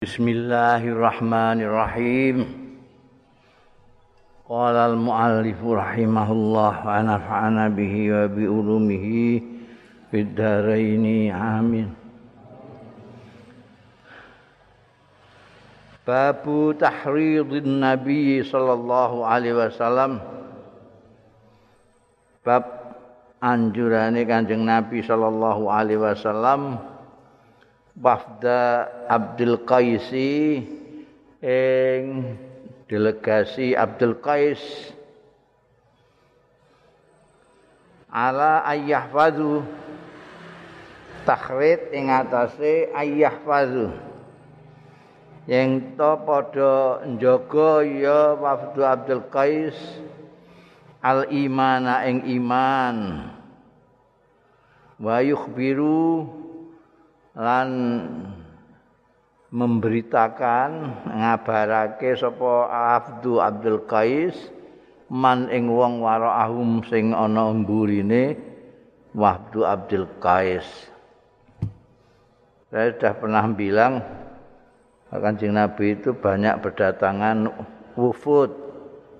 Bismillahirrahmanirrahim. Qala al-muallif rahimahullah wa nafa'ana bihi wa bi ulumihi fid dharain amin. Babu tahridin Nabi sallallahu alaihi wasallam Bab anjurane Kanjeng Nabi sallallahu alaihi wasallam Wafda Abdul Qaisi ing delegasi Abdul Qais. Ala ayyahfazu takhrid ing atase ayyahfazu. Yang to padha njaga ya wafdu Abdul Qais al imana ing iman. Wa yukhbiru lan memberitakan ngabarake sapa Abdu Abdul Qais man ing wong waraahum sing ana mburine Wahdu Abdul Qais. Saya sudah pernah bilang Kanjeng Nabi itu banyak berdatangan wufud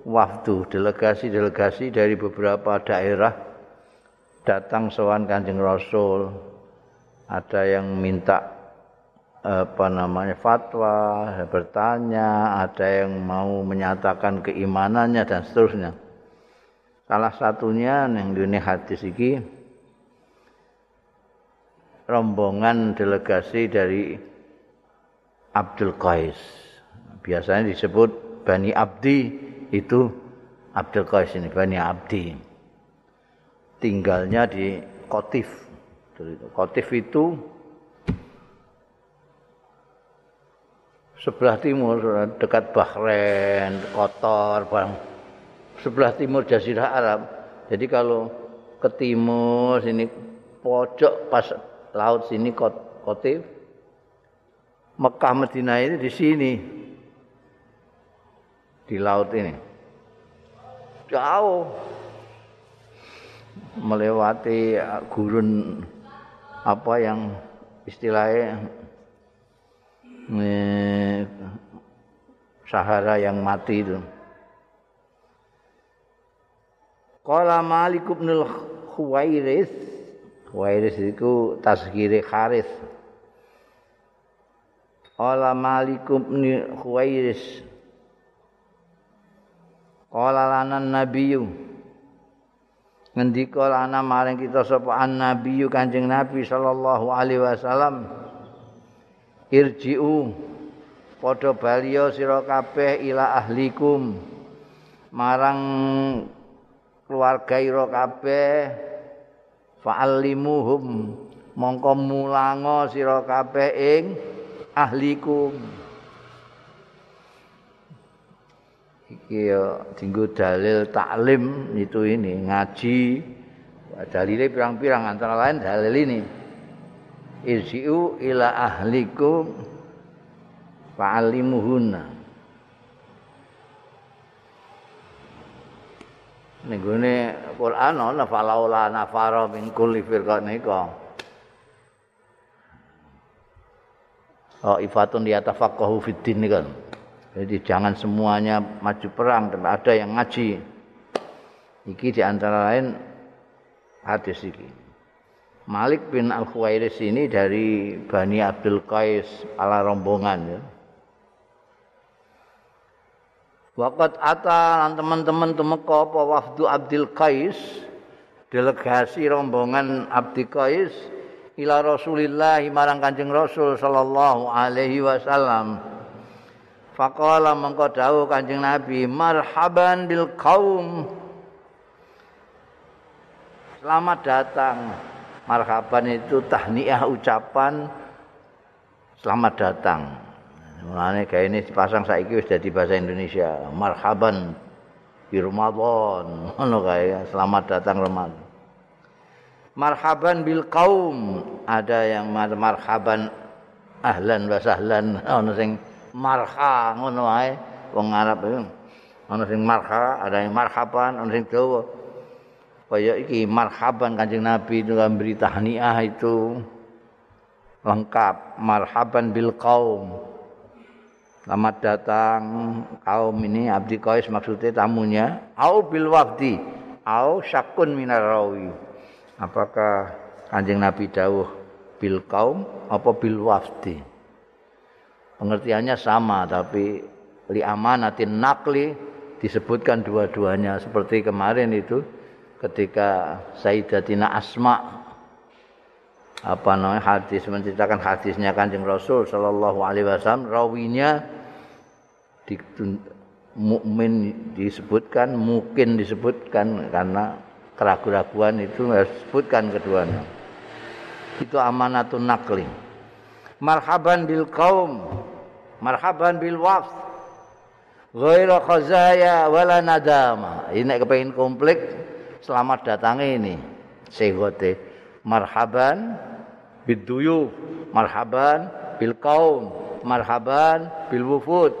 wafdu delegasi-delegasi dari beberapa daerah datang sowan Kanjeng Rasul ada yang minta apa namanya fatwa, bertanya, ada yang mau menyatakan keimanannya dan seterusnya. Salah satunya yang dunia hadis ini rombongan delegasi dari Abdul Qais. Biasanya disebut Bani Abdi itu Abdul Qais ini Bani Abdi. Tinggalnya di Kotif Kotif itu sebelah timur dekat Bahrain, Kotor, bang. Sebelah timur Jazirah Arab. Jadi kalau ke timur sini pojok pas laut sini Kotif. Mekah Madinah ini di sini. Di laut ini. Jauh melewati gurun apa yang istilahnya eh, Sahara yang mati itu. Qala Malik bin Khuwairis Khuwairis itu tasgiri Kharis. Qala Malik bin Khuwairis Qala lana nabiyyu ngendika lana maring kita sapa annabi kanjeng nabi sallallahu alaihi wasallam. Irji'u padha baliyo sira kabeh ila ahlikum. Marang keluarga ira kabeh fa'allimuhum. Mongko mulango sira kabeh ing ahlikum iki dinggo dalil taklim itu ini ngaji. Dalile pirang-pirang antara lain dalil ini. Irji'u ila ahlikum fa'alimuhunna. Nenggone Quran ana falaula nafara min kulli firqanika Oh, ifatun yatafaqahu fid din kan. Jadi jangan semuanya maju perang, tapi ada yang ngaji. Iki di antara lain hadis iki. Malik bin Al-Khuwairis ini dari Bani Abdul Qais ala rombongan ya. Waqat ata teman-teman temeka apa wafdu Abdul Qais delegasi rombongan Abdul Qais ila Rasulillah marang Kanjeng Rasul sallallahu alaihi wasallam. Faqala mengko dawuh Kanjeng Nabi, "Marhaban bil qaum." Selamat datang. Marhaban itu tahniah ucapan selamat datang. Mulane gawe ini dipasang saiki wis dadi bahasa Indonesia. Marhaban di Ramadan. Ngono selamat datang Ramadan. Marhaban bil qaum. Ada yang marhaban ahlan wa sahlan ono sing marha ngono wae. Wong Arab itu ana sing marha ada yang marhaban ana sing dawa kaya iki marhaban Kanjeng Nabi itu memberi tahniah itu. Lengkap marhaban bil qaum. Selamat datang kaum ini Abdi Qais maksudnya tamunya. Au bil wafdi au syakun minar rawi. Apakah Kanjeng Nabi dawuh bil kaum apa bil wafdi? Pengertiannya sama tapi li amanatin nakli disebutkan dua-duanya. Seperti kemarin itu ketika Sayyidatina Asma apa namanya hadis menceritakan hadisnya kanjeng Rasul Shallallahu Alaihi Wasallam rawinya di, mukmin disebutkan mungkin disebutkan karena keraguan-raguan itu disebutkan keduanya. Itu amanatun nakli marhaban bil kaum marhaban bil wafd. Ghaira khazaya wala nadama. Ini kepengen komplit selamat datang ini segote marhaban biduyu marhaban bil kaum marhaban bil wufud.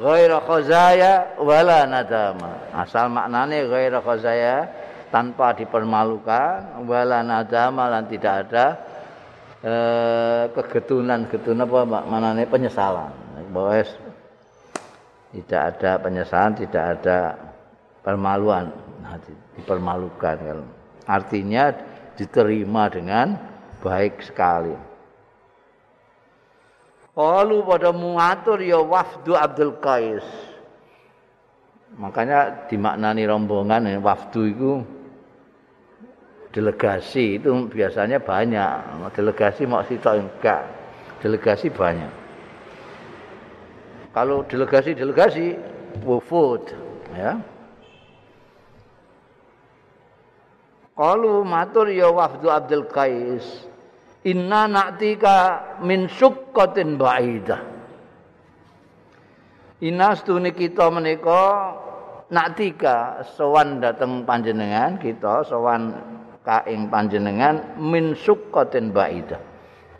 Ghaira khazaya wala nadama. Asal maknane ghaira khazaya tanpa dipermalukan wala nadama lan tidak ada eh, kegetunan getunan apa maknane penyesalan bahwa tidak ada penyesalan tidak ada permaluan nah, dipermalukan artinya diterima dengan baik sekali. Qalu pada mengatur ya wafdu Abdul Qais. Makanya dimaknani rombongan ya, wafdu itu delegasi itu biasanya banyak. Delegasi mau enggak. Delegasi banyak. Kalau delegasi-delegasi wufud ya. Qalu matur ya wafdu Abdul Qais. Inna na'tika min suqqatin ba'idah. Inna stune kita menika na'tika sowan dateng panjenengan kita sowan kaing panjenengan min suqqatin ba'idah.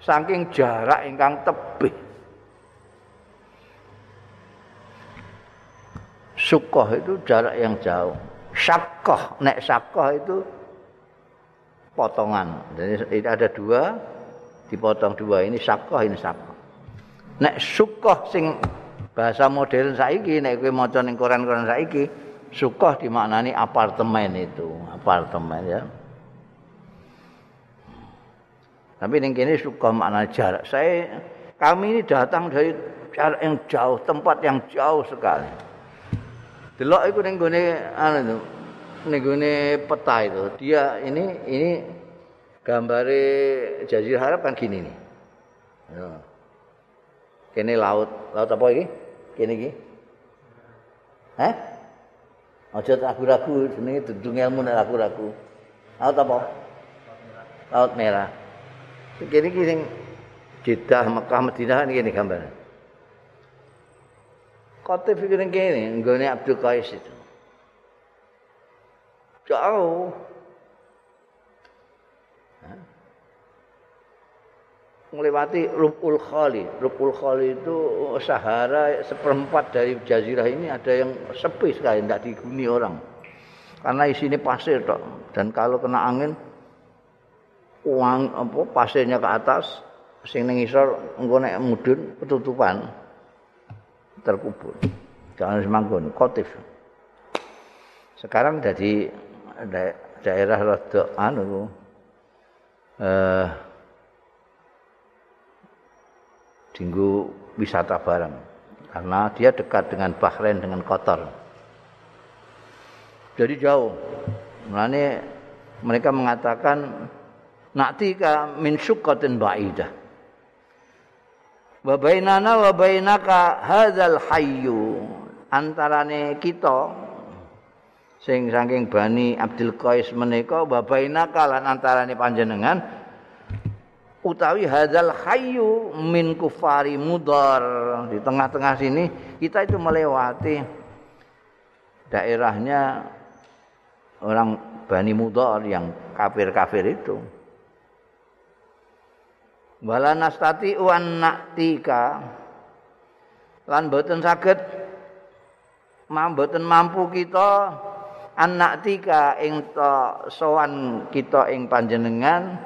Saking jarak ingkang tebih. Sukoh itu jarak yang jauh. Syakoh, nek syakoh itu potongan. Jadi ada dua, dipotong dua. Ini sakoh, ini sakoh. Nek sukoh sing bahasa modern saiki, nek kowe maca ning koran-koran saiki, sukoh dimaknani apartemen itu, apartemen ya. Tapi ning kene sukoh makna jarak. Saya kami ini datang dari jarak yang jauh, tempat yang jauh sekali. Delok iku ning gone anu nih peta itu dia ini ini gambare Jazirah Arab kan gini nih. Ya. Kene laut, laut apa ini? Kene iki. Hah? Aja ragu-ragu jenenge dudung ilmu nek ragu-ragu. Laut apa? Laut merah. Kene iki sing Jeddah, Mekah, Madinah ini gini gambar. Kota pikirin kene, nggone Abdul Qais itu. jauh. melewati Rubul Khali. Rubul Khali itu Sahara seperempat dari jazirah ini ada yang sepi sekali, tidak diguni orang. Karena di sini pasir tok. Dan kalau kena angin, uang apa pasirnya ke atas, sing ning isor engko nek mudun ketutupan terkubur. Jangan semanggun, kotif. Sekarang jadi da daerah rada anu eh dinggo wisata bareng karena dia dekat dengan Bahrain dengan Qatar. Jadi jauh. Mulane mereka mengatakan na'tika min syuqqatin ba'idah. Wa bainana wa hadzal hayyu. Antarane kita sing saking Bani Abdul Qais menika babaina kalan antarane panjenengan utawi hadzal hayyu min kufari mudar di tengah-tengah sini kita itu melewati daerahnya orang Bani Mudar yang kafir-kafir itu wala nastati wan naktika lan boten saged mamboten mampu kita anak tika ing to sowan kita ing panjenengan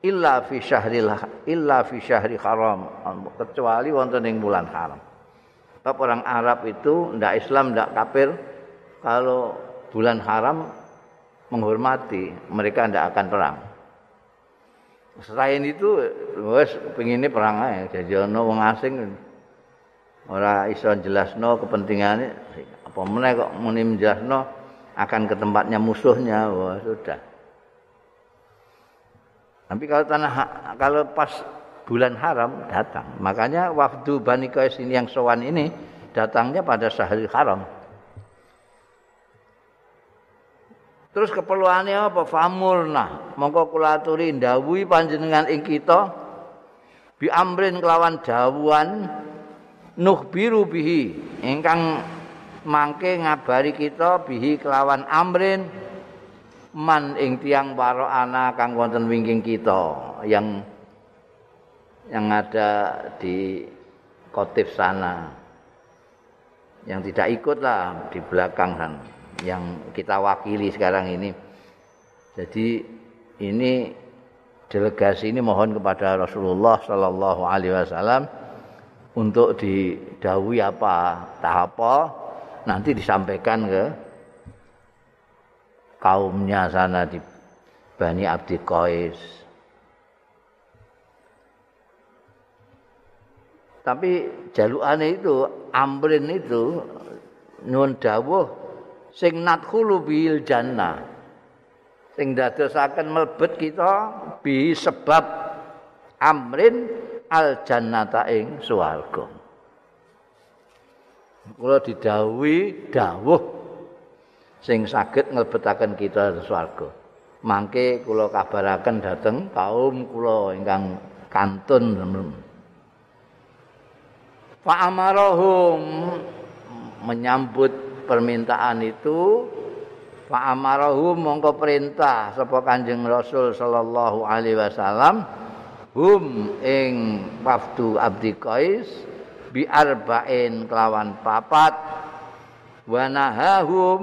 illa fi syahril illa fi syahri haram kecuali wonten ing bulan haram. Sebab orang Arab itu ndak Islam ndak kafir kalau bulan haram menghormati mereka ndak akan perang. Selain itu wes pengen ini perang aja. Jadi ono wong asing. Ora iso jelasno kepentingannya. Apa meneh kok muni menjelasno akan ke tempatnya musuhnya. Wah sudah. Tapi kalau tanah kalau pas bulan haram datang. Makanya wafdu Bani Qais ini yang sowan ini datangnya pada sehari haram terus keperluannya apa? Famulna mongko kula ndawuhi panjenengan ing kita. Bi amrin kelawan dawuhan nukhbiru bihi. Ingkang mangke ngabari kita bihi kelawan amrin. Man ing tiang para ana kang wonten wingking kita. Yang yang ada di kotif sana. Yang tidak ikut lah di belakang kan yang kita wakili sekarang ini jadi ini delegasi ini mohon kepada Rasulullah Shallallahu Alaihi Wasallam untuk didawi apa tahap nanti disampaikan ke kaumnya sana di Bani Abdi Qais. Tapi jalukane itu Amrin itu nyuwun dawuh sing nadkhulu bil jannah. Sing dadosaken mlebet kita bi sebab Amrin al jannata ing swarga. Kula didhawuhi dawuh sing saged nglebetaken kita swarga. Mangke kula kabaraken dhateng kaum kula ingkang kantun. Fa amarahum menyambut permintaan itu fa amarahum mongko perintah sapa Kanjeng Rasul sallallahu alaihi wasallam hum ing wafdu abdi qais bi arba'in kelawan papat wa nahahum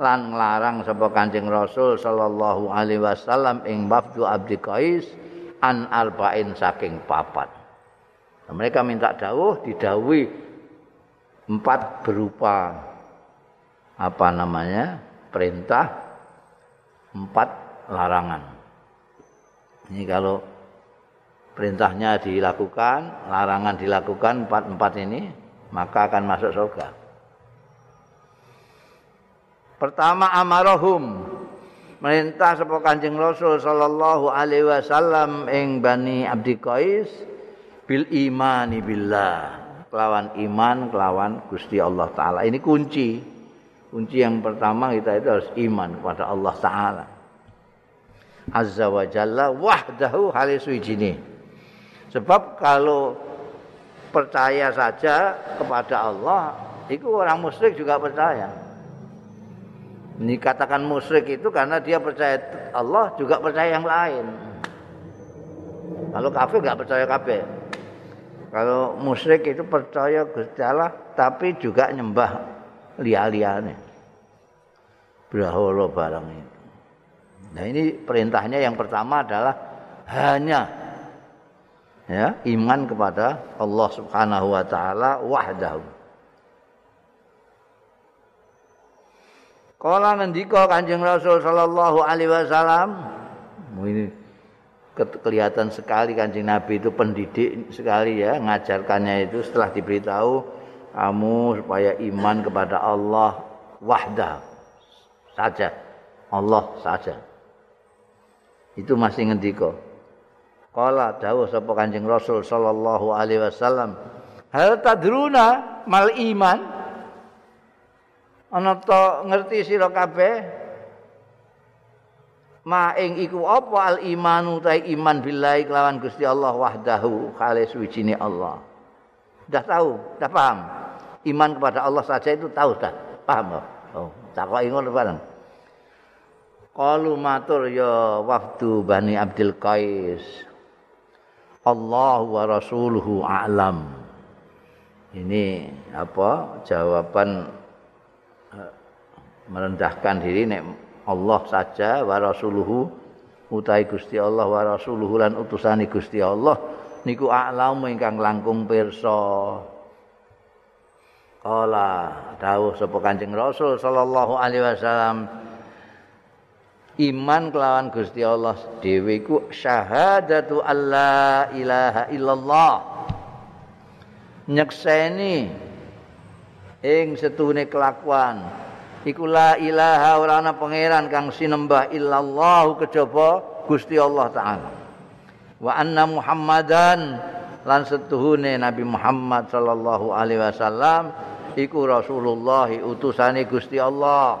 lan nglarang sapa Kanjeng Rasul sallallahu alaihi wasallam ing wafdu abdi qais an arba'in saking papat. Nah, mereka minta dawuh didawuhi empat berupa apa namanya perintah empat larangan ini kalau perintahnya dilakukan, larangan dilakukan empat-empat ini, maka akan masuk surga. Pertama amarahum merintah sapa Kanjeng Rasul sallallahu alaihi wasallam ing Bani Abdi Qais bil imani billah. Kelawan iman, kelawan Gusti Allah taala. Ini kunci. Kunci yang pertama kita itu harus iman kepada Allah taala. Azza wa Jalla wahdahu halis wijini. Sebab kalau percaya saja kepada Allah, itu orang musyrik juga percaya. Ini katakan musyrik itu karena dia percaya Allah juga percaya yang lain. Kalau kafir nggak percaya kafir. Kalau musyrik itu percaya Gusti Allah tapi juga nyembah lia-liane. Berhala barang itu. Nah ini perintahnya yang pertama adalah hanya ya iman kepada Allah Subhanahu wa taala wahdahu Kala ngendika Kanjeng Rasul sallallahu alaihi wasallam ini kelihatan sekali Kanjeng Nabi itu pendidik sekali ya ngajarkannya itu setelah diberitahu kamu supaya iman kepada Allah wahdah saja Allah saja itu masih ngendika Kala dawuh sapa Kanjeng Rasul sallallahu alaihi wasallam, "Hal tadruna mal iman?" Ana to ngerti sira kabeh? Ma ing iku apa al imanu ta iman billahi kelawan Gusti Allah wahdahu khalis wijine Allah. Sudah tahu, sudah paham. Iman kepada Allah saja itu tahu dah. Paham Oh, tak kok ngono bareng. Qalu matur ya wafdu Bani Abdul Qais. Allah wa rasuluhu a'lam. Ini apa? Jawaban eh, merendahkan diri nek Allah saja wa rasuluhu utahe Gusti Allah wa rasuluhu lan utusane Gusti Allah niku a'lamu ingkang langkung pirsa Kala dawuh sapa Kanjeng Rasul sallallahu alaihi wasallam iman kelawan Gusti Allah dhewe iku syahadatu alla ilaha illallah. Nyekseni ing setune kelakuan. Iku la ilaha ora ana pangeran kang sinembah illallah kejaba Gusti Allah taala. Wa anna muhammadan lan setuhune Nabi Muhammad sallallahu alaihi wasallam iku Rasulullah utusane Gusti Allah.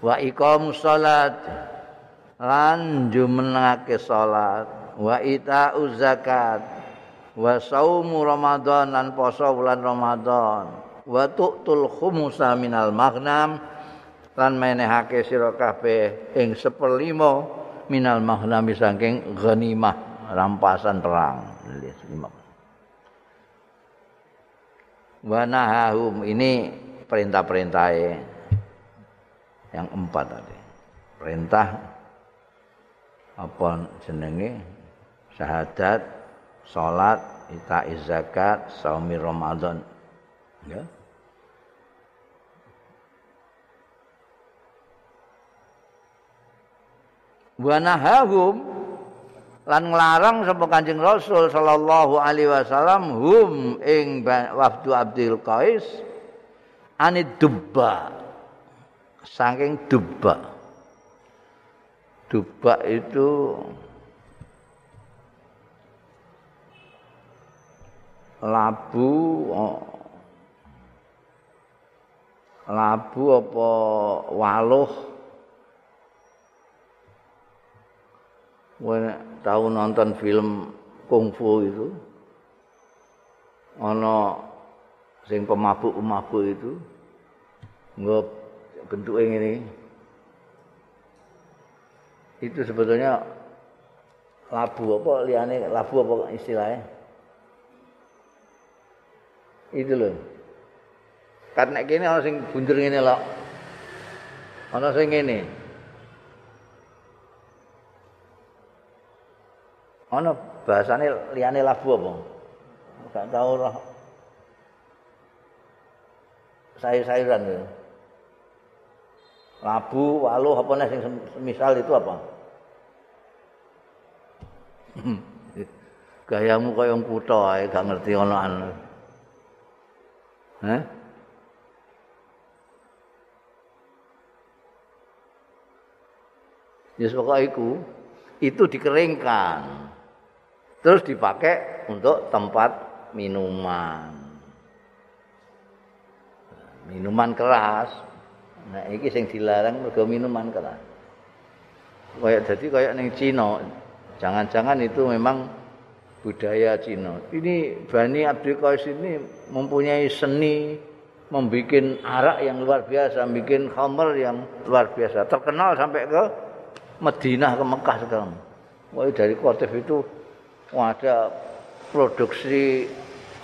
Wa iqamus salat lan jumenake salat. Wa itauz zakat wa saumu ramadan lan poso bulan ramadan. Wa tu'tul khumusa minal maghnam lan menehake sira kabeh ing seperlima minal maghnam saking ghanimah rampasan perang wanahum ini perintah-perintah yang empat tadi. Perintah apa jenenge? Syahadat salat ita zakat saumi ramadan. Ya. Wanahum lan nglarang sapa Kanjeng Rasul sallallahu alaihi wasallam hum ing wafdu Abdul Qais anid dubba. Saking dubba. Dubba itu labu oh, labu apa waluh tahu nonton film kungfu itu ana sing pemabuk-pemabuk itu nggak bentuk ini itu sebetulnya labu apa liane labu apa istilahnya? Itu loh karena gini orang sing bundur ini loh orang sing ini ana bahasane liyane labu apa? Gak tau lah sayur-sayuran itu labu waluh apa nih sing semisal itu apa? Gayamu kaya wong ae gak ngerti ana anu Hah? Ya pokoknya itu, itu dikeringkan. Terus dipakai untuk tempat minuman. Minuman keras. Nah ini yang dilarang mergo minuman keras. Kayak jadi kayak neng Cina. Jangan-jangan itu memang budaya Cina. Ini Bani Abdul Qais ini mempunyai seni membuat arak yang luar biasa bikin khamr yang luar biasa. Terkenal sampai ke Madinah ke Mekah sekarang Wah dari Kotif itu ada produksi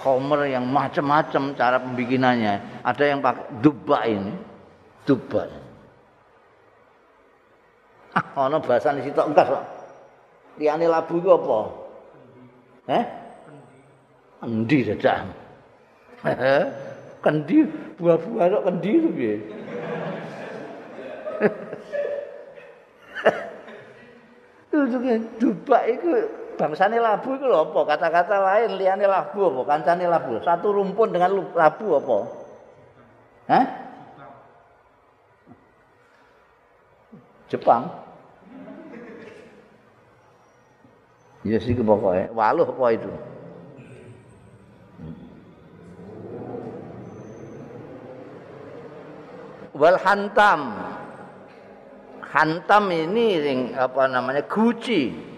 homer yang macam-macam cara pembikinannya. Ada yang pakai dubba ini, dubba. Ah, ono bahasa di situ enggak kok. Liyane labu itu apa? Eh? Kendi dadak. kendi buah-buah kok kendi itu piye? Itu dubak itu bangsane labu itu lho apa? Kata-kata lain liyane labu apa? Kancane labu. Satu rumpun dengan labu apa? Hah? Jepang. Ya sih pokoknya. Waluh apa itu? Wal hantam. Hantam ini apa namanya? Guci.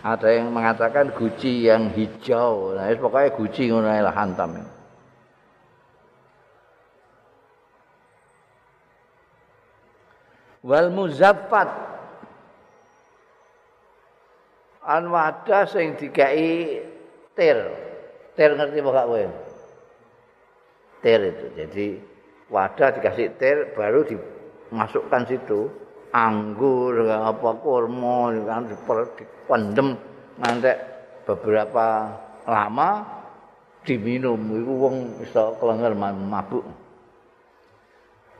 Ada yang mengatakan guci yang hijau. Nah, pokoknya guci ngono lah hantam. Wal muzaffat an wadah sing dikai tir. Tir ngerti gak kowe? Tir itu. Jadi wadah dikasih tir baru dimasukkan situ anggur apa kurma kan dipendem. Ngantek beberapa lama diminum. Iku wong iso kelenger mabuk.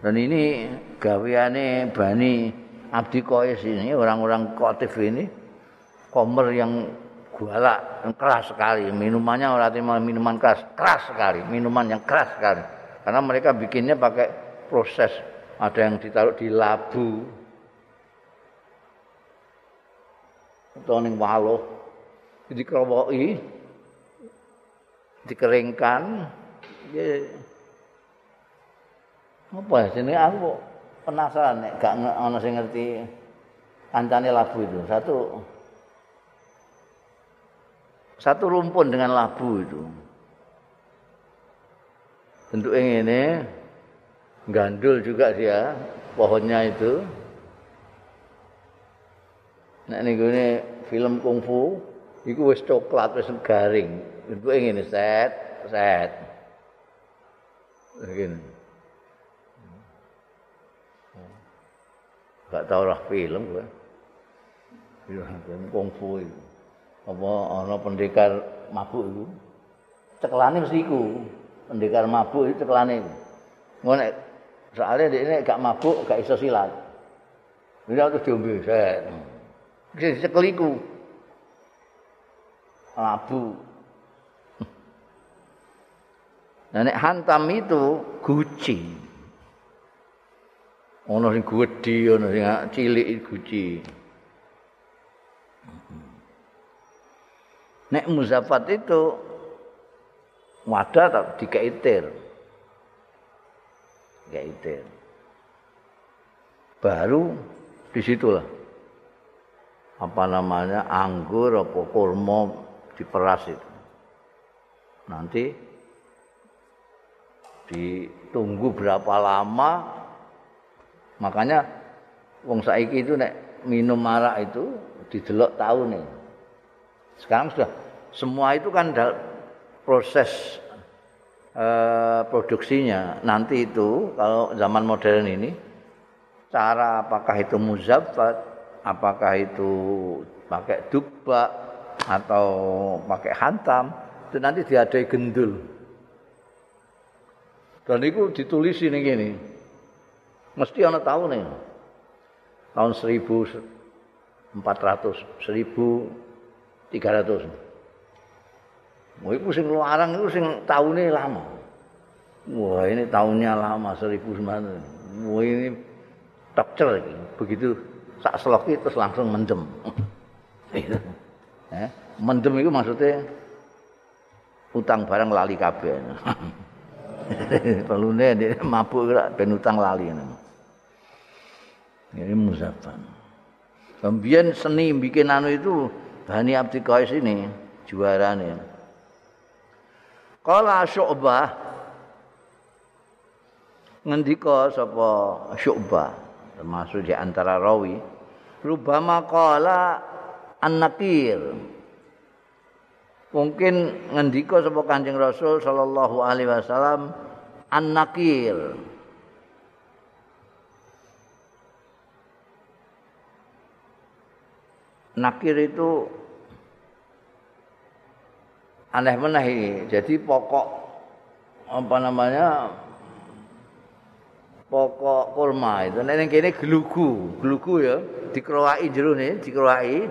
Dan ini gaweane Bani Abdi Qais ini orang-orang kotif ini komer yang galak yang keras sekali. Minumannya orang minuman keras keras sekali. Minuman yang keras sekali. Karena mereka bikinnya pakai proses. Ada yang ditaruh di labu atau ning walo dikerowoki dikeringkan. Ya apa sini aku penasaran nek gak ana sing ngerti kancane labu itu. Satu satu rumpun dengan labu itu. Bentuknya ini gandul juga dia pohonnya itu. Nah ini gue film kungfu, itu wis coklat wis garing. Bentuknya ini set set. Begini. Gak tahu lah film gue. Film kungfu itu. apa ana pendekar mabuk iku cekelane mesti iku pendekar mabuk itu cekelane iku ngono soalnya dia ini gak mabuk gak iso silat ini harus diombe set bisa cekeliku mabuk Nah, nek hantam itu guci. Ono sing gedhi, ono sing cilik guci. Nek muzafat itu wadah tak dikaitir. Dikaitir. Baru disitulah apa namanya anggur apa kurma diperas itu. Nanti ditunggu berapa lama makanya wong saiki itu nek minum arak itu didelok tahu nih sekarang sudah semua itu kan proses eh, produksinya. Nanti itu kalau zaman modern ini cara apakah itu muzaffat, apakah itu pakai dubba atau pakai hantam itu nanti diadai gendul. Dan itu ditulis ini gini. Mesti anak tahu nih. Tahun 1400, 1000 300. Wah, itu sing luarang itu sing tahunnya lama. Wah, ini tahunnya lama, 1900. Wah, ini lagi. Begitu sak seloki terus langsung mendem. Itu. Eh, mendem itu maksudnya utang barang lali kabeh. Perlu nih, mabuk ben utang lali. Ini musafan. Kemudian seni bikin anu itu Bani Abdi Qais ini juara nih. Kala Syu'bah ngendika sapa Syu'bah termasuk di antara rawi rubama qala an-nakir mungkin ngendika sapa Kanjeng Rasul sallallahu alaihi wasallam an-nakir nakir itu aneh meneh ini. Jadi pokok apa namanya? Pokok kurma itu nek kene gelugu, gelugu ya, dikeroaki jero nih, dikeroaki.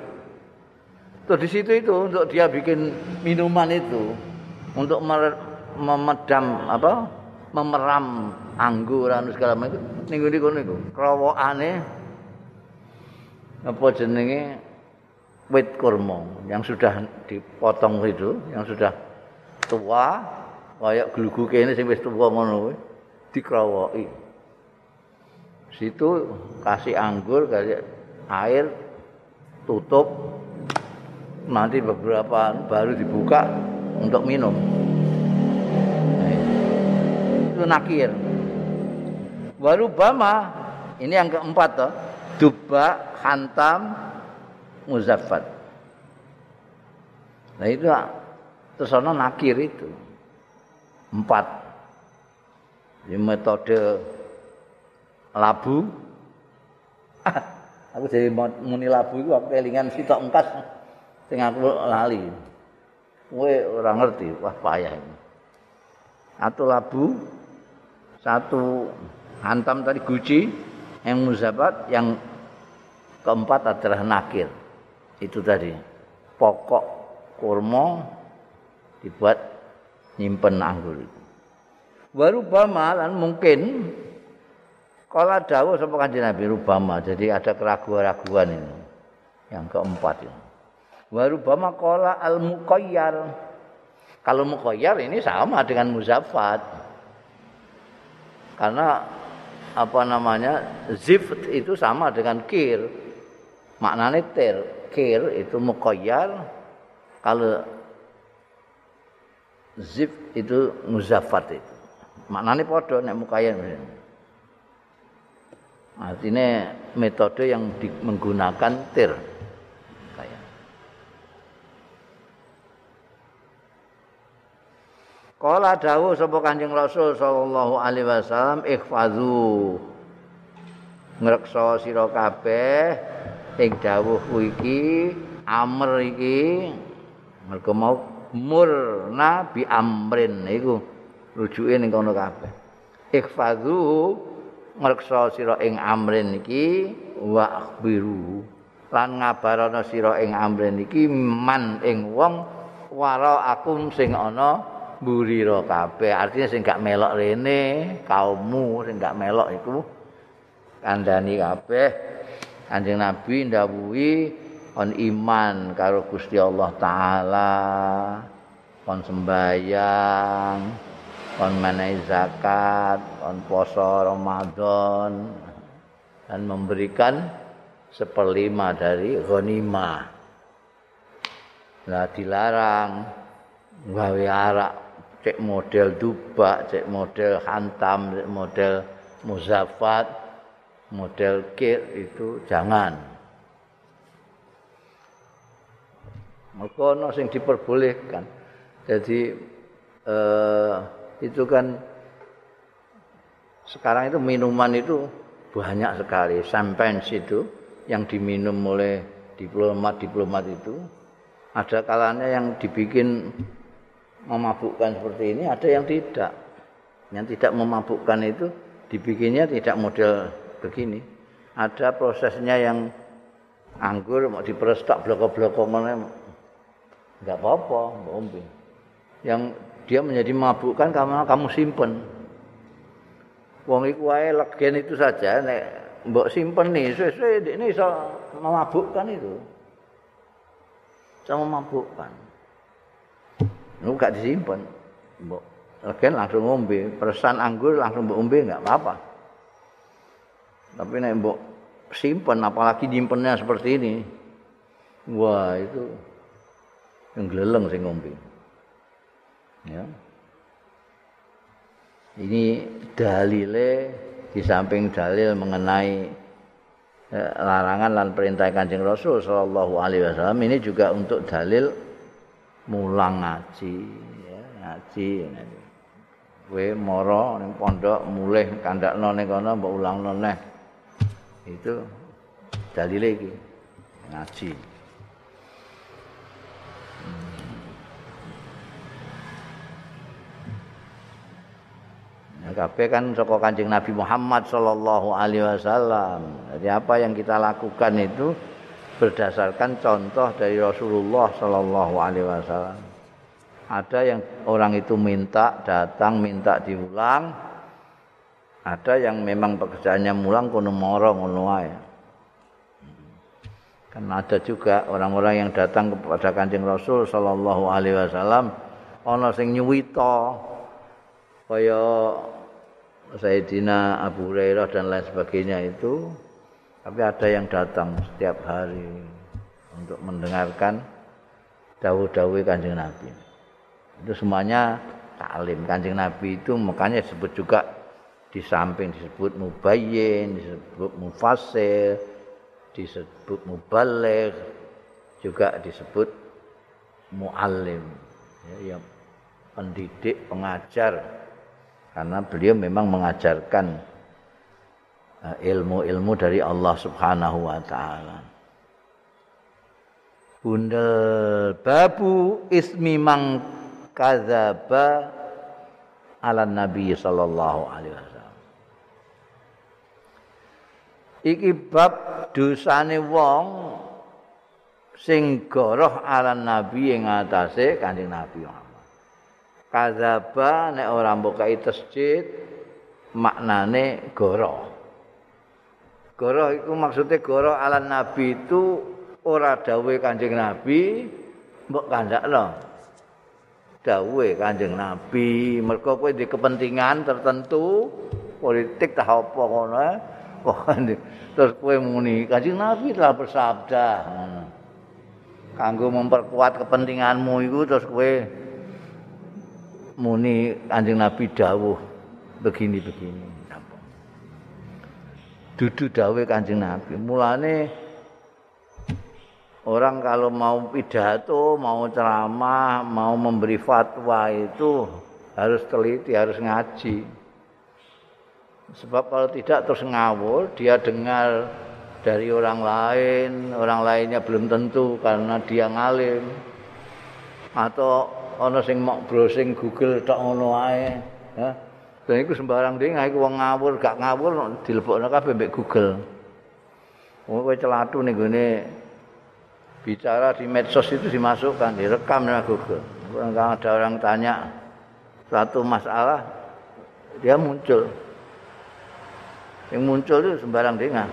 Terus di situ itu untuk dia bikin minuman itu untuk memedam apa? memeram anggur anu segala macam. Ning ngene kono iku, krowokane apa jenenge wit kurma yang sudah dipotong itu, yang sudah tua, kayak glugu kene sing wis tua ngono kuwi, dikrowoki. Situ kasih anggur, kasih air, tutup, nanti beberapa baru dibuka untuk minum. Itu nakir. Baru bama, ini yang keempat toh, dubak, hantam, muzaffat. Nah itu terus ana nakir itu. Empat. Ini metode labu, Aku jadi muni labu itu aku kelingan sitok engkas sing aku lali. Kowe ora ngerti, wah payah ini. Atau labu satu hantam tadi guci yang muzabat yang keempat adalah nakir. Itu tadi pokok kurma dibuat nyimpen anggur itu. Baru bamalan mungkin kalau dawuh sapa kanjeng Nabi rubama. Jadi ada keraguan-raguan ini. Yang keempat ini. Warubama kola al mukoyar. Kalau mukoyar ini sama dengan muzafat. Karena apa namanya zif itu sama dengan kir. Maknanya ter. Kir itu mukoyar. Kalau zif itu muzafat itu. Maknanya podo nek mukoyar. Artinya metode yang menggunakan tir. Kala dawuh sapa Kanjeng Rasul sallallahu alaihi wasallam ikhfazu ngreksa sira kabeh ing dawuh iki amr iki mergo mau murna bi amrin. Iku rujuke ning kono kabeh. Ikhfazu ngreksa sira ing amrin iki wa akhbiru lan ngabarana sira ing amrin iki man ing wong wara akum sing ana burira kabeh. Artinya sing gak melok rene kaummu sing gak melok iku kandhani kabeh. Kanjeng Nabi ndawuhi on iman karo Gusti Allah taala on sembayang on menaik zakat on poso Ramadan dan memberikan seperlima dari ghanimah nah dilarang gawe arak cek model dubak, cek model hantam, cek model muzafat, model kir itu jangan. Ono sing diperbolehkan. Jadi eh, itu kan sekarang itu minuman itu banyak sekali. Champagne itu yang diminum oleh diplomat-diplomat itu ada kalanya yang dibikin memabukkan seperti ini, ada yang tidak. Yang tidak memabukkan itu dibikinnya tidak model begini. Ada prosesnya yang anggur mau diperes tak bloko-bloko mana enggak apa-apa, Yang dia menjadi memabukkan karena kamu simpen. Wong iku wae legen itu saja nek mbok simpen nih, suwe-suwe ini iso memabukkan itu. Sama memabukkan. Itu gak disimpan. Mbok legen langsung ngombe, peresan anggur langsung mbok ombe enggak apa-apa. Tapi nek mbok simpen apalagi nyimpennya seperti ini. Wah, itu yang geleleng sing ngombe. Ya. Ini dalile di samping dalil mengenai eh, larangan dan perintah Kanjeng Rasul sallallahu alaihi wasallam ini juga untuk dalil mulang ngaji ya ngaji. Kowe mara ning pondok mulih kandakno ning kono mbok ulangno neh. Itu dalile iki ngaji kabeh kan saka Kanjeng Nabi Muhammad sallallahu alaihi wasallam. Jadi apa yang kita lakukan itu berdasarkan contoh dari Rasulullah Sallallahu Alaihi Wasallam. Ada yang orang itu minta datang minta diulang, ada yang memang pekerjaannya mulang kono moro ngono wae. Kan ada juga orang-orang yang datang kepada Kanjeng Rasul sallallahu alaihi wasallam ana sing nyuwita kaya Sayyidina Abu Hurairah dan lain sebagainya itu tapi ada yang datang setiap hari untuk mendengarkan dawuh-dawuh Kanjeng Nabi. Itu semuanya taklim Kanjeng Nabi itu makanya disebut juga di samping disebut mubayyin, disebut mufassir, disebut mubaligh, juga disebut muallim. Ya, yang pendidik, pengajar karena beliau memang mengajarkan ilmu-ilmu dari Allah Subhanahu wa taala. Bundel babu ismi mang kadzaba ala nabi sallallahu alaihi wasallam. Iki bab dosane wong sing goroh ala nabi ing atase Kanjeng Nabi. Kadzaba nek ora mbukai tasjid maknane goroh. Goroh itu maksudnya goroh ala nabi itu ora dawe kanjeng nabi mbok kandakno. Dawe kanjeng nabi mergo kowe di kepentingan tertentu politik tah apa ngono terus kowe muni kanjeng nabi telah bersabda kanggo memperkuat kepentinganmu itu terus kowe muni kanjeng nabi dawuh begini begini dudu dawe Kanjeng Nabi. Mulane orang kalau mau pidato, mau ceramah, mau memberi fatwa itu harus teliti, harus ngaji. Sebab kalau tidak terus ngawur, dia dengar dari orang lain, orang lainnya belum tentu karena dia ngalim. Atau ana sing mau browsing Google tok ngono ae, ya. Dan itu sembarang ding, aku wong ngawur, gak ngawur, dilebokno kabeh mbek Google. Wong kowe celatu ning gone bicara di medsos itu dimasukkan, direkam dengan Google. Kalau ada orang tanya satu masalah, dia muncul. Yang muncul itu sembarang dengar.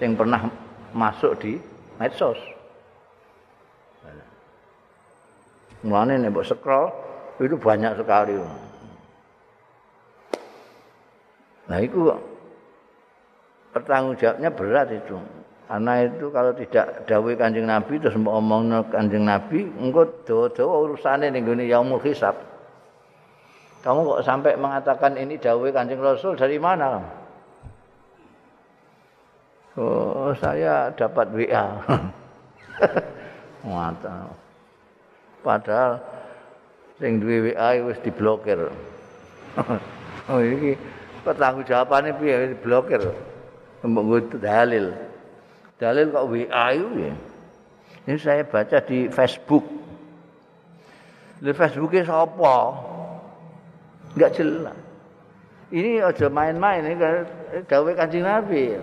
Yang pernah masuk di medsos. Mulane nek mbok scroll itu banyak sekali. Nah itu pertanggung jawabnya berat itu. Karena itu kalau tidak dawai kanjeng Nabi terus mau ngomong kanjeng Nabi, engkau dawa-dawa urusannya nih gini yaumul hisab. Kamu kok sampai mengatakan ini dawai kanjeng Rasul dari mana? Oh, saya dapat WA. Mata. Padahal sing duwe WA wis diblokir. oh ini pertanggung jawabannya piye blokir mbok dalil. Dalil kok WA itu ya ini saya baca di Facebook. Di Facebooknya siapa enggak jelas. Ini aja main-main ini gawe kancing Nabi.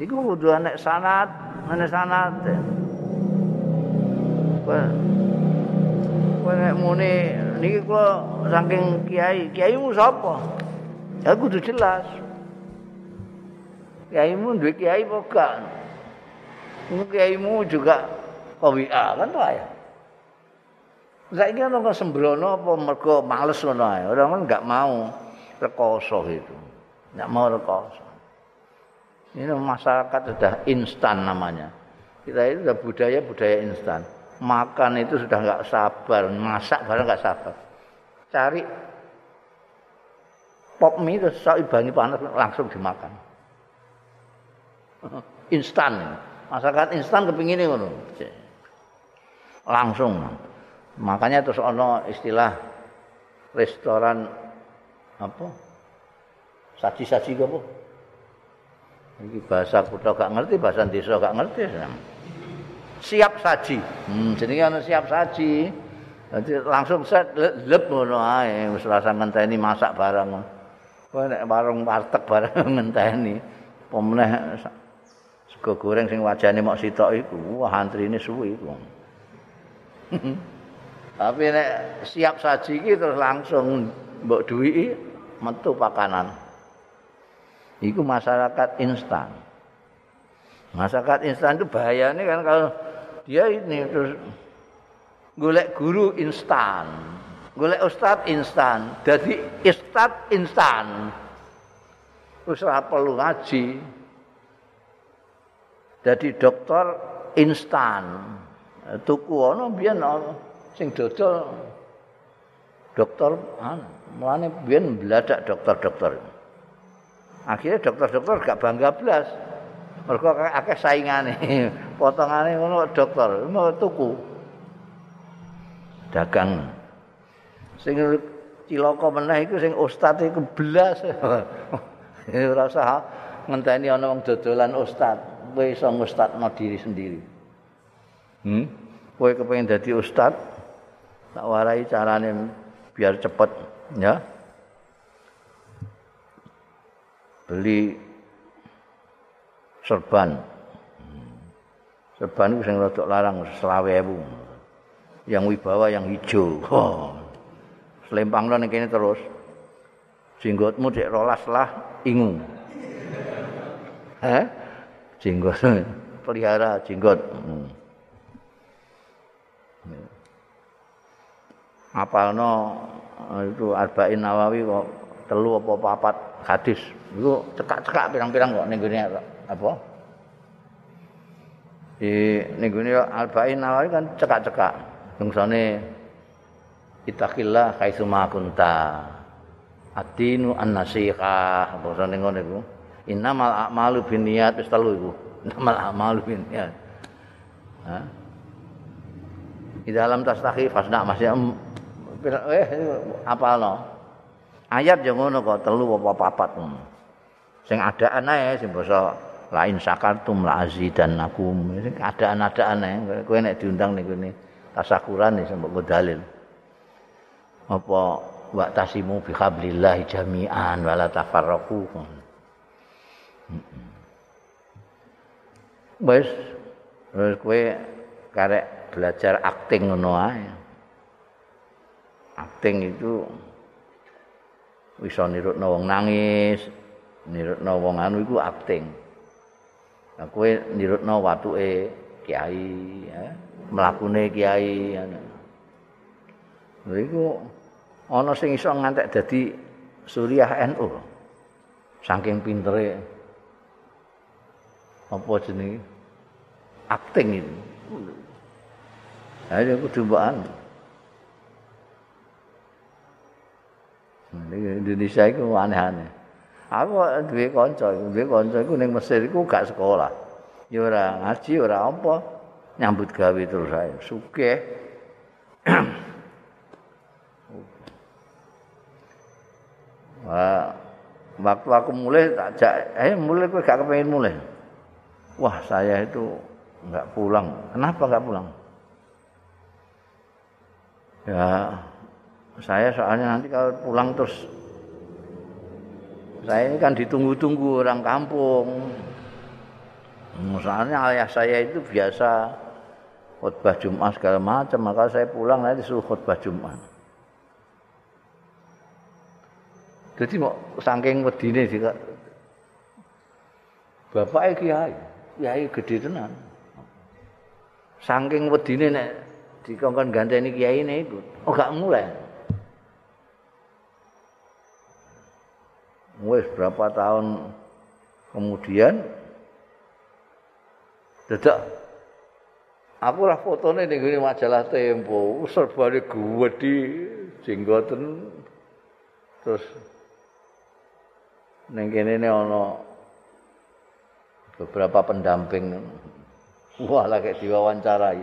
Ini kudu anak sanat anak sanat Kowe nek muni niki kula saking kiai, kiaimu sapa? Ya kudu jelas. Kiaimu duwe kiai apa gak? Kiaimu juga PWA kan tuh ya. Saiki ana kok sembrono apa mergo males ngono ae. Orang kan enggak mau rekoso itu. Enggak mau rekoso. Ini masyarakat sudah instan namanya. Kita itu sudah budaya-budaya instan. Makan itu sudah enggak sabar, masak barang enggak sabar. Cari pop mie terus sak ibangi panas langsung dimakan. Instan. Masyarakat instan kepingin ngono. Langsung. Makanya terus ono istilah restoran apa? Saji-saji apa? Iki bahasa kutha gak ngerti, bahasa desa gak ngerti. Siap saji. Hmm, jenenge ono siap saji. Jadi langsung set lep ngono ae wis rasa ngenteni masak barang. Kowe nek warung warteg bareng ngenteni. Pemeneh sego goreng sing wajane mok sitok iku, wah antrine suwi iku. Tapi nek siap saji iki terus langsung mbok duwiki metu pakanan. Iku masyarakat instan. Masyarakat instan itu bahayanya kan kalau dia ini terus golek guru instan. golek ustad instan. Dadi ustad instan. Ora perlu ngaji. Dadi dokter instan. Tuku ana biyen sing dodol. Dokter an mulane biyen bladak dokter-dokter akhirnya dokter-dokter gak bangga blas mergo akeh saingane potongane ngono dokter mau tuku dagang sing cilaka meneh iku sing ustaz iku belas Ora usah ngenteni ana wong dodolan ustaz. Kowe iso ngustadno diri sendiri. Hmm? Kowe kepengin dadi ustaz, tak warai carane biar cepet, ya. Beli serban. Serban itu sing rodok larang 20.000. Yang wibawa yang hijau. Oh. Selempangno ning kene terus. Jenggotmu cek rolas lah ingu. Heh? Jenggot pelihara jenggot. Hmm. Apalno itu arba'in nawawi kok telu apa papat hadis. Iku cekak-cekak pirang-pirang kok ning apa? Di ning gone arba'in nawawi kan cekak-cekak. Bangsane Ittaqillah kaitsu ma kunta. Adinu an-nasiha, bangsane ngono iku. Innamal a'malu binniyat wis telu iku. Innamal a'malu. Ha? Di dalam tastahi fasna masih eh apa lo? Ayat yang ngono kok telu apa papat. Sing adaan ae sing basa lain sakartum la dan aku sing adaan-adaan ae kowe nek diundang niku ne tasakuran nih sampe dalil. Apa wa tasimu bi hablillah jami'an wala tafarraqu. Wes wis kowe karek belajar akting ngono ae. Akting itu bisa nirutno wong nangis, nirutno wong anu iku akting. Nah, kowe nirutno watuke kiai, ya, mlakune kiai anu. Lha iku ana sing iso ngantek dadi Suriah NU. Saking pintere apa jenenge akting itu. Ayo kudu mbok Indonesia itu aneh-aneh. Aku duwe kanca, duwe kanca iku ning Mesir iku gak sekolah. Ya ora ngaji, ora apa, nyambut gawe terus ae. Sugih. Wah, waktu aku mulai tak jak, eh mulai kowe gak kepengin mulai. Wah, saya itu enggak pulang. Kenapa enggak pulang? Ya, saya soalnya nanti kalau pulang terus saya ini kan ditunggu-tunggu orang kampung. Soalnya ayah saya itu biasa khutbah Jumat segala macam, maka saya pulang nanti suruh khutbah Jumat. Jadi mau saking wedine juga Bapak kiai, kiai gede tenan. Saking wedine nek dikongkon ganteni kiai ini. Oh gak mulai. Wes berapa tahun kemudian dadak aku lah fotone ning ngene majalah Tempo, serbane gede jenggoten terus ning kene ana beberapa pendamping. Wah lagi diwawancarai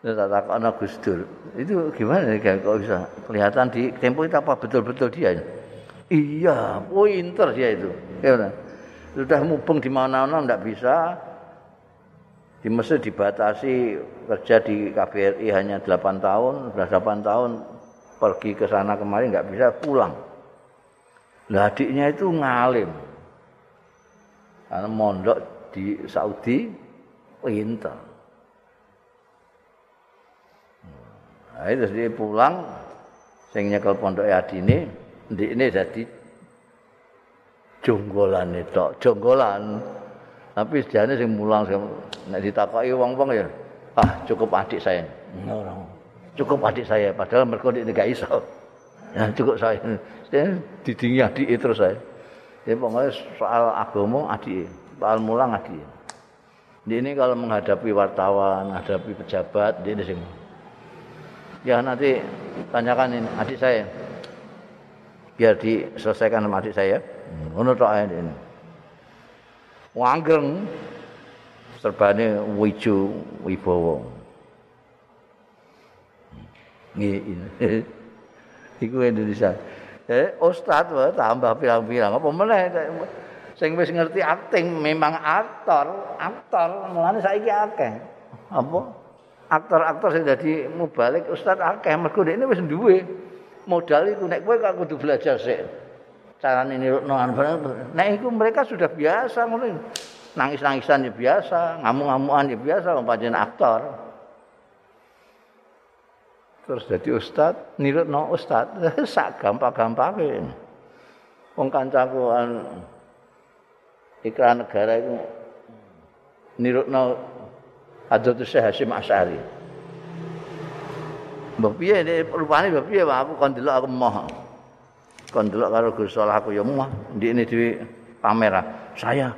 Ya tak anak Gus Dur. Itu gimana nih kok bisa kelihatan di tempo itu apa betul-betul dia? Iya, pointer dia itu. Ya Sudah mubeng di mana-mana enggak bisa. Di Mesir dibatasi kerja di KBRI hanya 8 tahun, sudah 8 tahun pergi ke sana kemari enggak bisa pulang. Lah adiknya itu ngalim. Karena mondok di Saudi pinter. Nah, terus dia pulang sing nyekel pondok adine ndikne dadi jonggolan itu, jonggolan. Tapi sejane sing mulang sing nek ditakoki wong-wong ya, ah cukup adik saya. Cukup adik saya padahal mergo ndek gak iso. Ya cukup saya. Didingi adik terus saya. Ya pokoknya soal agama adik, soal mulang adik. Ini kalau menghadapi wartawan, menghadapi pejabat, dia di sini. Ya nanti tanyakan ini adik saya. Biar diselesaikan sama adik saya. Ngono tok ini. Wanggeng serbane wijo wibowo. Nggih. iku Indonesia eh ustaz wae tambah pirang-pirang apa meneh sing wis ngerti akting memang aktor aktor mulane saiki akeh apa aktor-aktor sing dadi mubalik ustaz akeh. Mergo ini wis duwe modal iku. Nek kowe kok kudu belajar sik carane nirukno nek iku mereka sudah biasa ngono. Nangis-nangisan ya biasa ngamuk-ngamukan ya biasa pancen aktor. Terus jadi ustaz nirukno ustaz. Sak gampang-gampangin wong kancaku iklan negara itu nirukno Hadratus Syekh Hasyim Asy'ari. Mbah piye nek rupane mbah piye aku kon delok aku moh. Kon delok karo Gus Salah aku ya moh ndikne dhewe pamer. Saya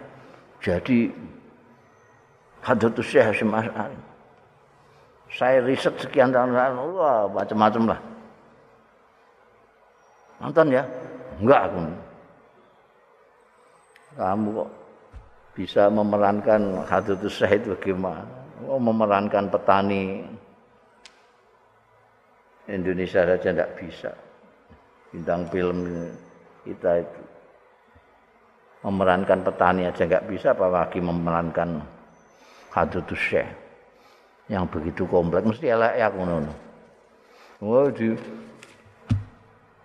jadi Hadratus Syekh Hasyim Asy'ari. Saya riset sekian tahun wah macam-macam lah. Nonton ya? Enggak aku. kamu kok bisa memerankan Hadratus Syahid bagaimana? Oh, memerankan petani Indonesia saja tidak bisa. Bintang film kita itu memerankan petani aja nggak bisa, apalagi memerankan Hadratus Syekh yang begitu kompleks mesti elek ya aku ngono. Oh di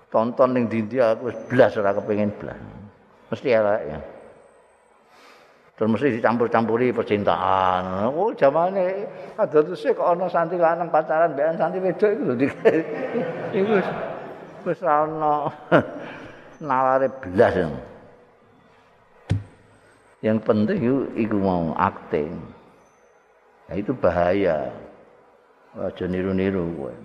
tonton ning dindi aku belas ora kepengin. Mesti elek ya. Terus mesti dicampur-campuri percintaan. Oh, zamane ada sih kok ana santri lanang pacaran mbekan santri wedok iku lho. Iku wis ana naware blas. Yang penting itu, itu mau akting. Nah, itu bahaya. Aja niru-niru kowe.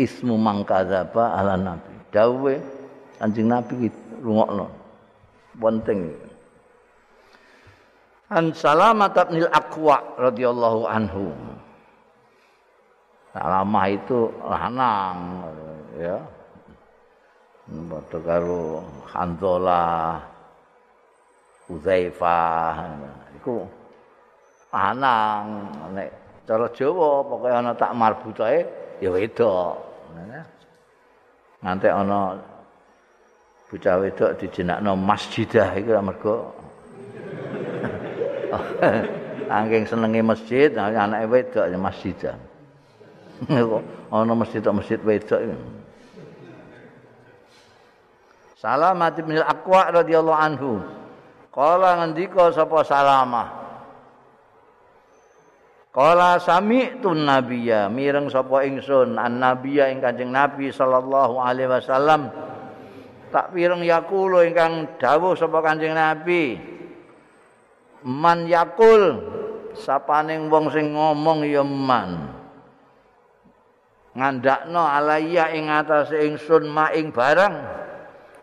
Ismu mangkadzaba ala nabi. Dawe anjing nabi rungokno. Penting. An Salamah bin Aqwa radhiyallahu anhu. Salamah itu lanang ya. Padha karo Hanzalah Uzaifah iku lanang nek cara Jawa pokoke ana tak marbutae ya wedok. Nganti ana bocah wedok dijenakno masjidah iku mergo Angking senenge masjid, anake wedok ya masjid. Ana masjid tok masjid wedok. Salamat bin Al-Aqwa radhiyallahu anhu. Kala ngendika sapa Salamah. Kala sami'tu nabiyya, mireng sapa ingsun an nabiyya ing Kanjeng Nabi sallallahu alaihi wasallam. Tak pireng yakulo ingkang dawuh sapa Kanjeng Nabi. Man yakul sapaning wong sing ngomong ya man. Ngandakno alaya ing atase ingsun maing barang.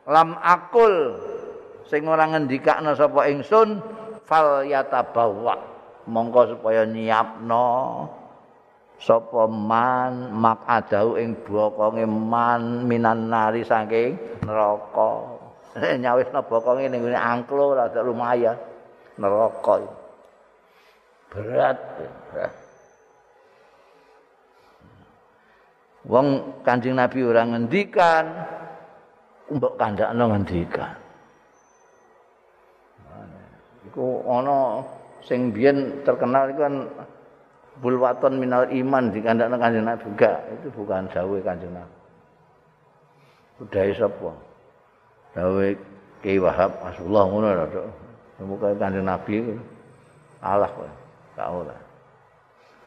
Lam akul sing ora ngendikakno sapa ingsun fal yatabawa mongko supaya nyiapno sapa man mak ing bokonge man minan nari saking neraka. Nyawisno bokonge ning angklo rada lumayan neraka berat wong kanjeng nabi ora ngendikan mbok kandakno ngendikan. Iku ana sing biyen terkenal iku kan bulwaton minal iman di kandakno kanjeng nabi. Enggak itu bukan dawuh kanjeng nabi. Budaya sapa? Dawuh Ki Wahab Rasulullah ngono lho Muka kanjeng Nabi Allah kok. Tak ora.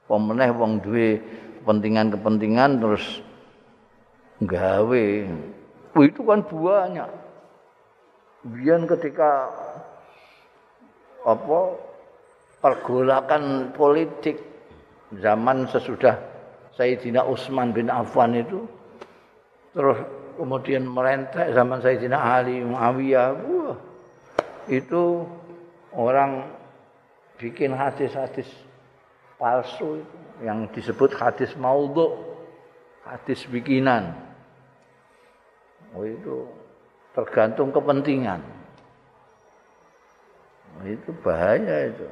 Pemeneh wong duwe kepentingan-kepentingan terus gawe. Itu kan banyak. Biar ketika apa pergolakan politik zaman sesudah Sayyidina Utsman bin Affan itu terus kemudian merentek zaman Sayyidina Ali Muawiyah itu orang bikin hadis-hadis palsu itu yang disebut hadis maudhu hadis bikinan. Oh itu tergantung kepentingan. Oh, itu bahaya itu.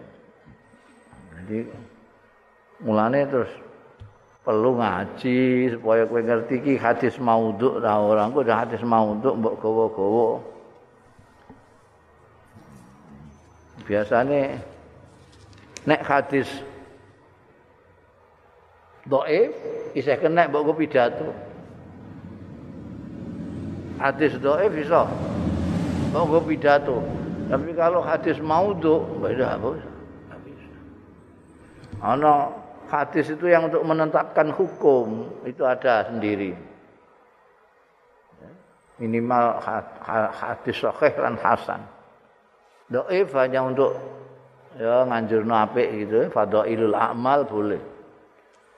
Jadi mulanya terus perlu ngaji supaya kowe ngerti iki hadis maudhu ta ora engko hadis maudhu mbok gowo-gowo biasane nek hadis dhaif isih kena mbok pidato hadis dhaif iso mbok pidato tapi kalau hadis maudhu beda bos ana hadis itu yang untuk menetapkan hukum itu ada sendiri. Minimal hadis sahih dan hasan. Doif hanya untuk ya nganjurno apik gitu, fadailul amal boleh.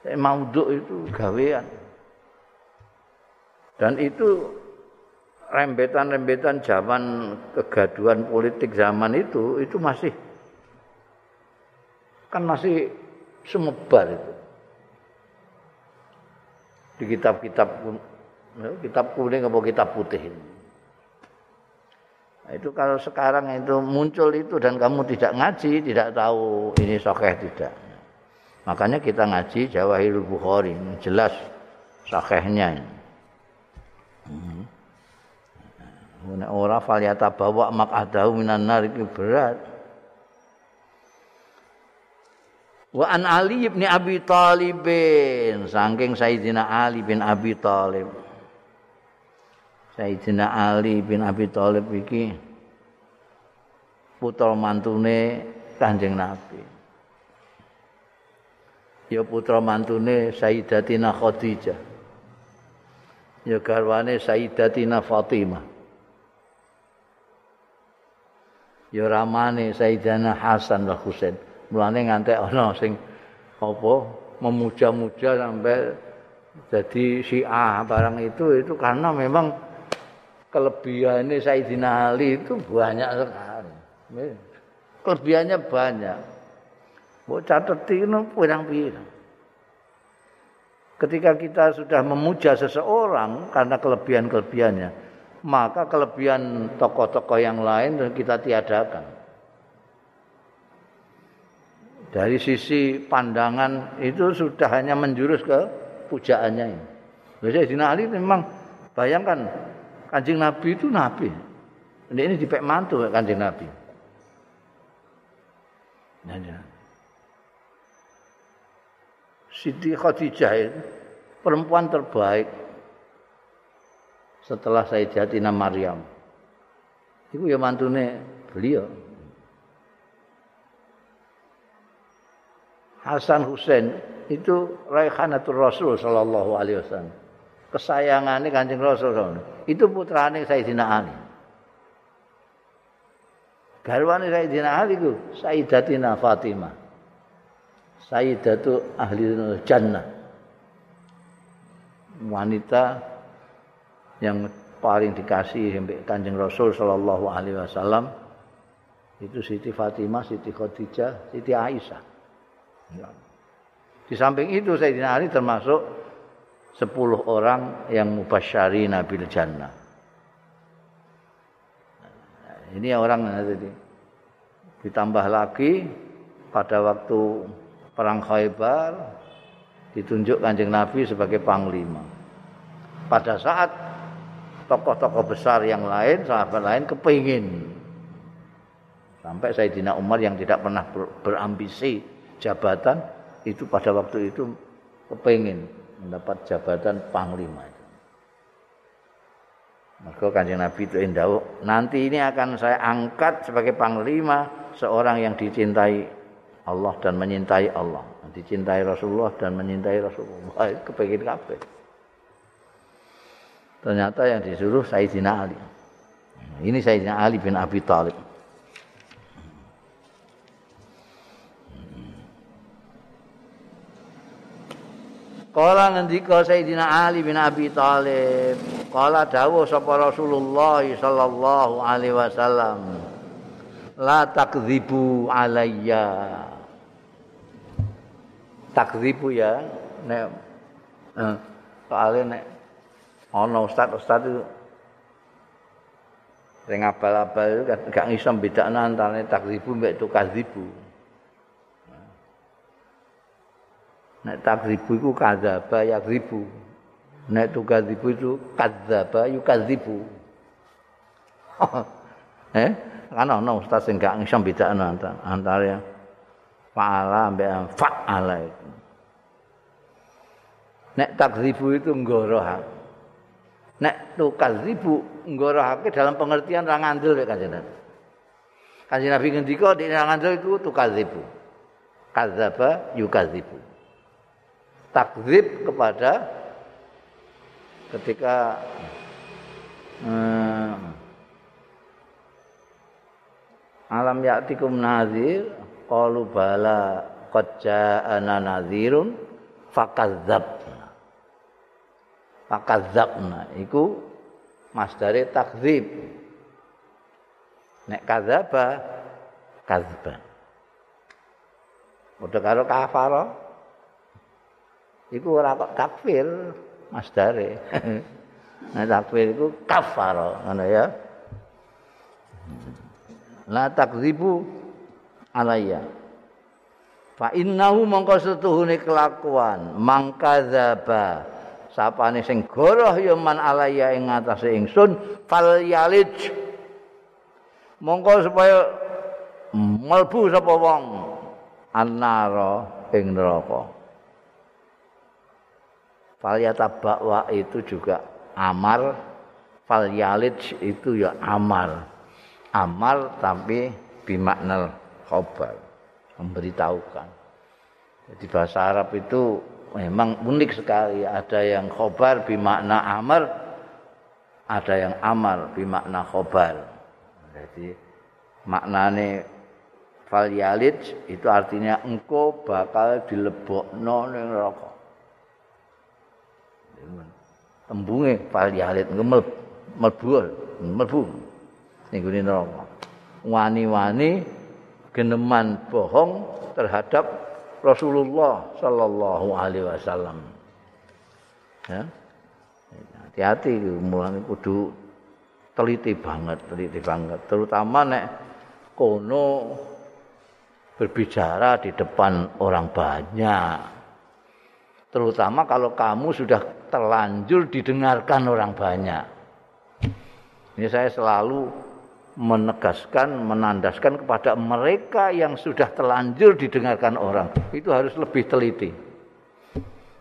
Tapi maudhu itu gawean. Dan itu rembetan-rembetan zaman kegaduhan politik zaman itu itu masih kan masih semebar itu. Di kitab-kitab kitab kuning atau kitab putih ini. Itu kalau sekarang itu muncul itu dan kamu tidak ngaji, tidak tahu ini sokeh tidak. Makanya kita ngaji Jawahirul Bukhari, jelas sokehnya ini. Hmm. Orang faliata bawa mak adahu minan nar berat. Wa an Ali bin Abi Thalib saking Sayyidina Ali bin Abi Thalib. Sayyidina Ali bin Abi Thalib iki putra mantune Kanjeng Nabi. Ya putra mantune Sayyidatina Khadijah. Ya garwane Sayyidatina Fatimah. Ya ramane Sayyidina Hasan wa Husain. mulane ngantek ana sing apa memuja-muja sampai jadi Syiah barang itu itu karena memang kelebihannya Sayyidina Ali itu banyak sekali. Kelebihannya banyak. Mau catat ini pirang-pirang. Ketika kita sudah memuja seseorang karena kelebihan-kelebihannya, maka kelebihan tokoh-tokoh yang lain kita tiadakan. dari sisi pandangan itu sudah hanya menjurus ke pujaannya ini. Jadi Ali memang bayangkan kanjeng Nabi itu Nabi. Ini, ini dipek mantu kanjeng Nabi. Ya, ya. Siti Khadijah itu perempuan terbaik setelah Sayyidatina Maryam. Itu ya mantune beliau. Hasan Husain itu Raihanatul Rasul sallallahu alaihi wasallam. Kesayangane Kanjeng Rasul itu putrane Sayyidina Ali. Garwane Sayyidina Ali ku Sayyidatina Fatimah. Sayyidatu ahli jannah. Wanita yang paling dikasih Kanjeng Rasul sallallahu alaihi wasallam itu Siti Fatimah, Siti Khadijah, Siti Aisyah. Di samping itu Sayyidina Ali termasuk 10 orang yang mubasyari nabil jannah. Ini orang tadi. Ditambah lagi pada waktu perang Khaybar ditunjuk Kanjeng Nabi sebagai panglima. Pada saat tokoh-tokoh besar yang lain, sahabat lain kepingin sampai Sayyidina Umar yang tidak pernah berambisi jabatan itu pada waktu itu kepingin mendapat jabatan panglima. Maka kanjeng Nabi itu indah. Nanti ini akan saya angkat sebagai panglima seorang yang dicintai Allah dan menyintai Allah. Dicintai Rasulullah dan menyintai Rasulullah. Kepingin kabeh. Ternyata yang disuruh Sayyidina Ali. Ini Sayyidina Ali bin Abi Thalib. Kala ngendika Sayyidina Ali bin Abi Thalib, kala dawuh sapa Rasulullah sallallahu alaihi wasallam, la takdzibu alayya. Takdzibu ya, nek eh, soalnya nek ana ustaz-ustaz itu sing abal-abal itu gak iso bedakno antara takdzibu mbek tukadzibu. Nek takzibu iku kadzaba yakzibu nek tukadzibu itu kadzaba yukadzibu. Eh kan ono ustaz sing gak iso bedakno antara fa'ala mbek fa'ala itu nek takzibu itu nggoroha nek tukadzibu nggorohake dalam pengertian ra ngandel nek kanjeng Nabi. Kanjeng Nabi ngendika nek ra ngandel iku tukadzibu. Kadzaba yukadzibu takzib kepada ketika hmm, alam ya'tikum nazir qalu bala qad ja'ana nazirun fakadzabna fakadzabna iku masdare takzib. Nek kadzaba kadzban Padha karo kafara iku ora kok takfir masdare. nah takfir iku kafara ngono ya. La takzibu alayya. Fa innahu mongko setuhune kelakuan mangkadzaba sapane sing goroh ya man alayya ing ngatasé ingsun fal yalij mongko supaya mlebu sapa wong annara ing neraka Falyata bakwa itu juga amar, falyalid itu ya amar. Amar tapi bimaknal khobar, memberitahukan. Jadi bahasa Arab itu memang unik sekali. Ada yang khobar bimakna amar, ada yang amar bimakna khobar. Jadi maknane falyalid itu artinya engkau bakal dilebokno ning neraka. Tembunge fal yalit ngemel mlebu mlebu ning gune neraka. Wani-wani geneman bohong terhadap Rasulullah sallallahu alaihi wasallam. Ya. Hati-hati mulane kudu teliti banget teliti banget. Terutama nek kono berbicara di depan orang banyak. Terutama kalau kamu sudah terlanjur didengarkan orang banyak. Ini saya selalu menegaskan, menandaskan kepada mereka yang sudah terlanjur didengarkan orang. Itu harus lebih teliti.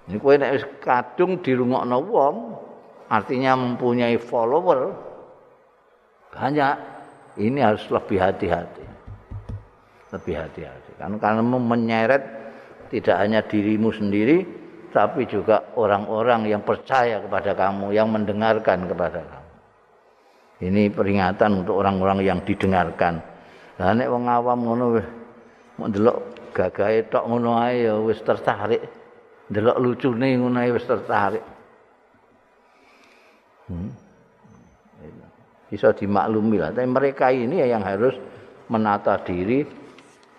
Ini kue nek kadung dirungokno wong, artinya mempunyai follower banyak. Ini harus lebih hati-hati. Lebih hati-hati. Karena karena menyeret tidak hanya dirimu sendiri, tapi juga orang-orang yang percaya kepada kamu, yang mendengarkan kepada kamu. Ini peringatan untuk orang-orang yang didengarkan. Lah nek wong awam ngono wis ndelok gagahe tok ngono ae ya wis tertarik. Ndelok lucune ngono ae wis tertarik. Hmm. Bisa dimaklumi lah. Tapi mereka ini yang harus menata diri.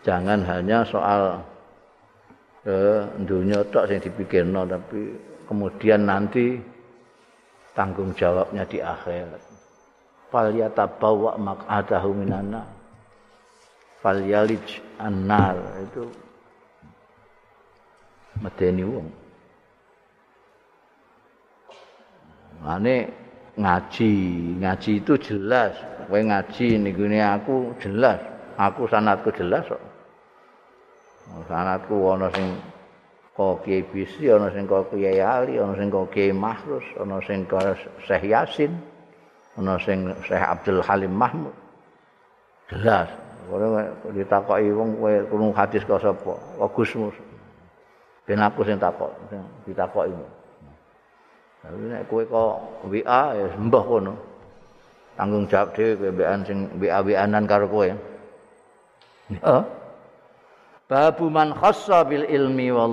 Jangan hanya soal eh dunia tok sing dipikirno tapi kemudian nanti tanggung jawabnya di akhirat. Fal yatabawa maq'adahu minanna. Fal yalij annar itu medeni wong. Mane ngaji, ngaji itu jelas. Kowe ngaji niku aku jelas. Aku sanatku jelas kok. Sanatku ana sing Kiai Bisi, ana sing Kiai Ali, ana sing Kiai Mahrus, ana sing Syekh Yasin, ana sing Syekh Abdul Halim Mahmud. Jelas, ora ditakoki wong kowe krungu hadis kok sapa? Kok Gusmus. Ben aku sing takok, ditakoki. Tapi nek kowe kok WA ya mbah kono. Tanggung jawab dhewe kowe mbekan sing WA-WAnan karo kowe. Heeh. Babu man khassa bil ilmi wal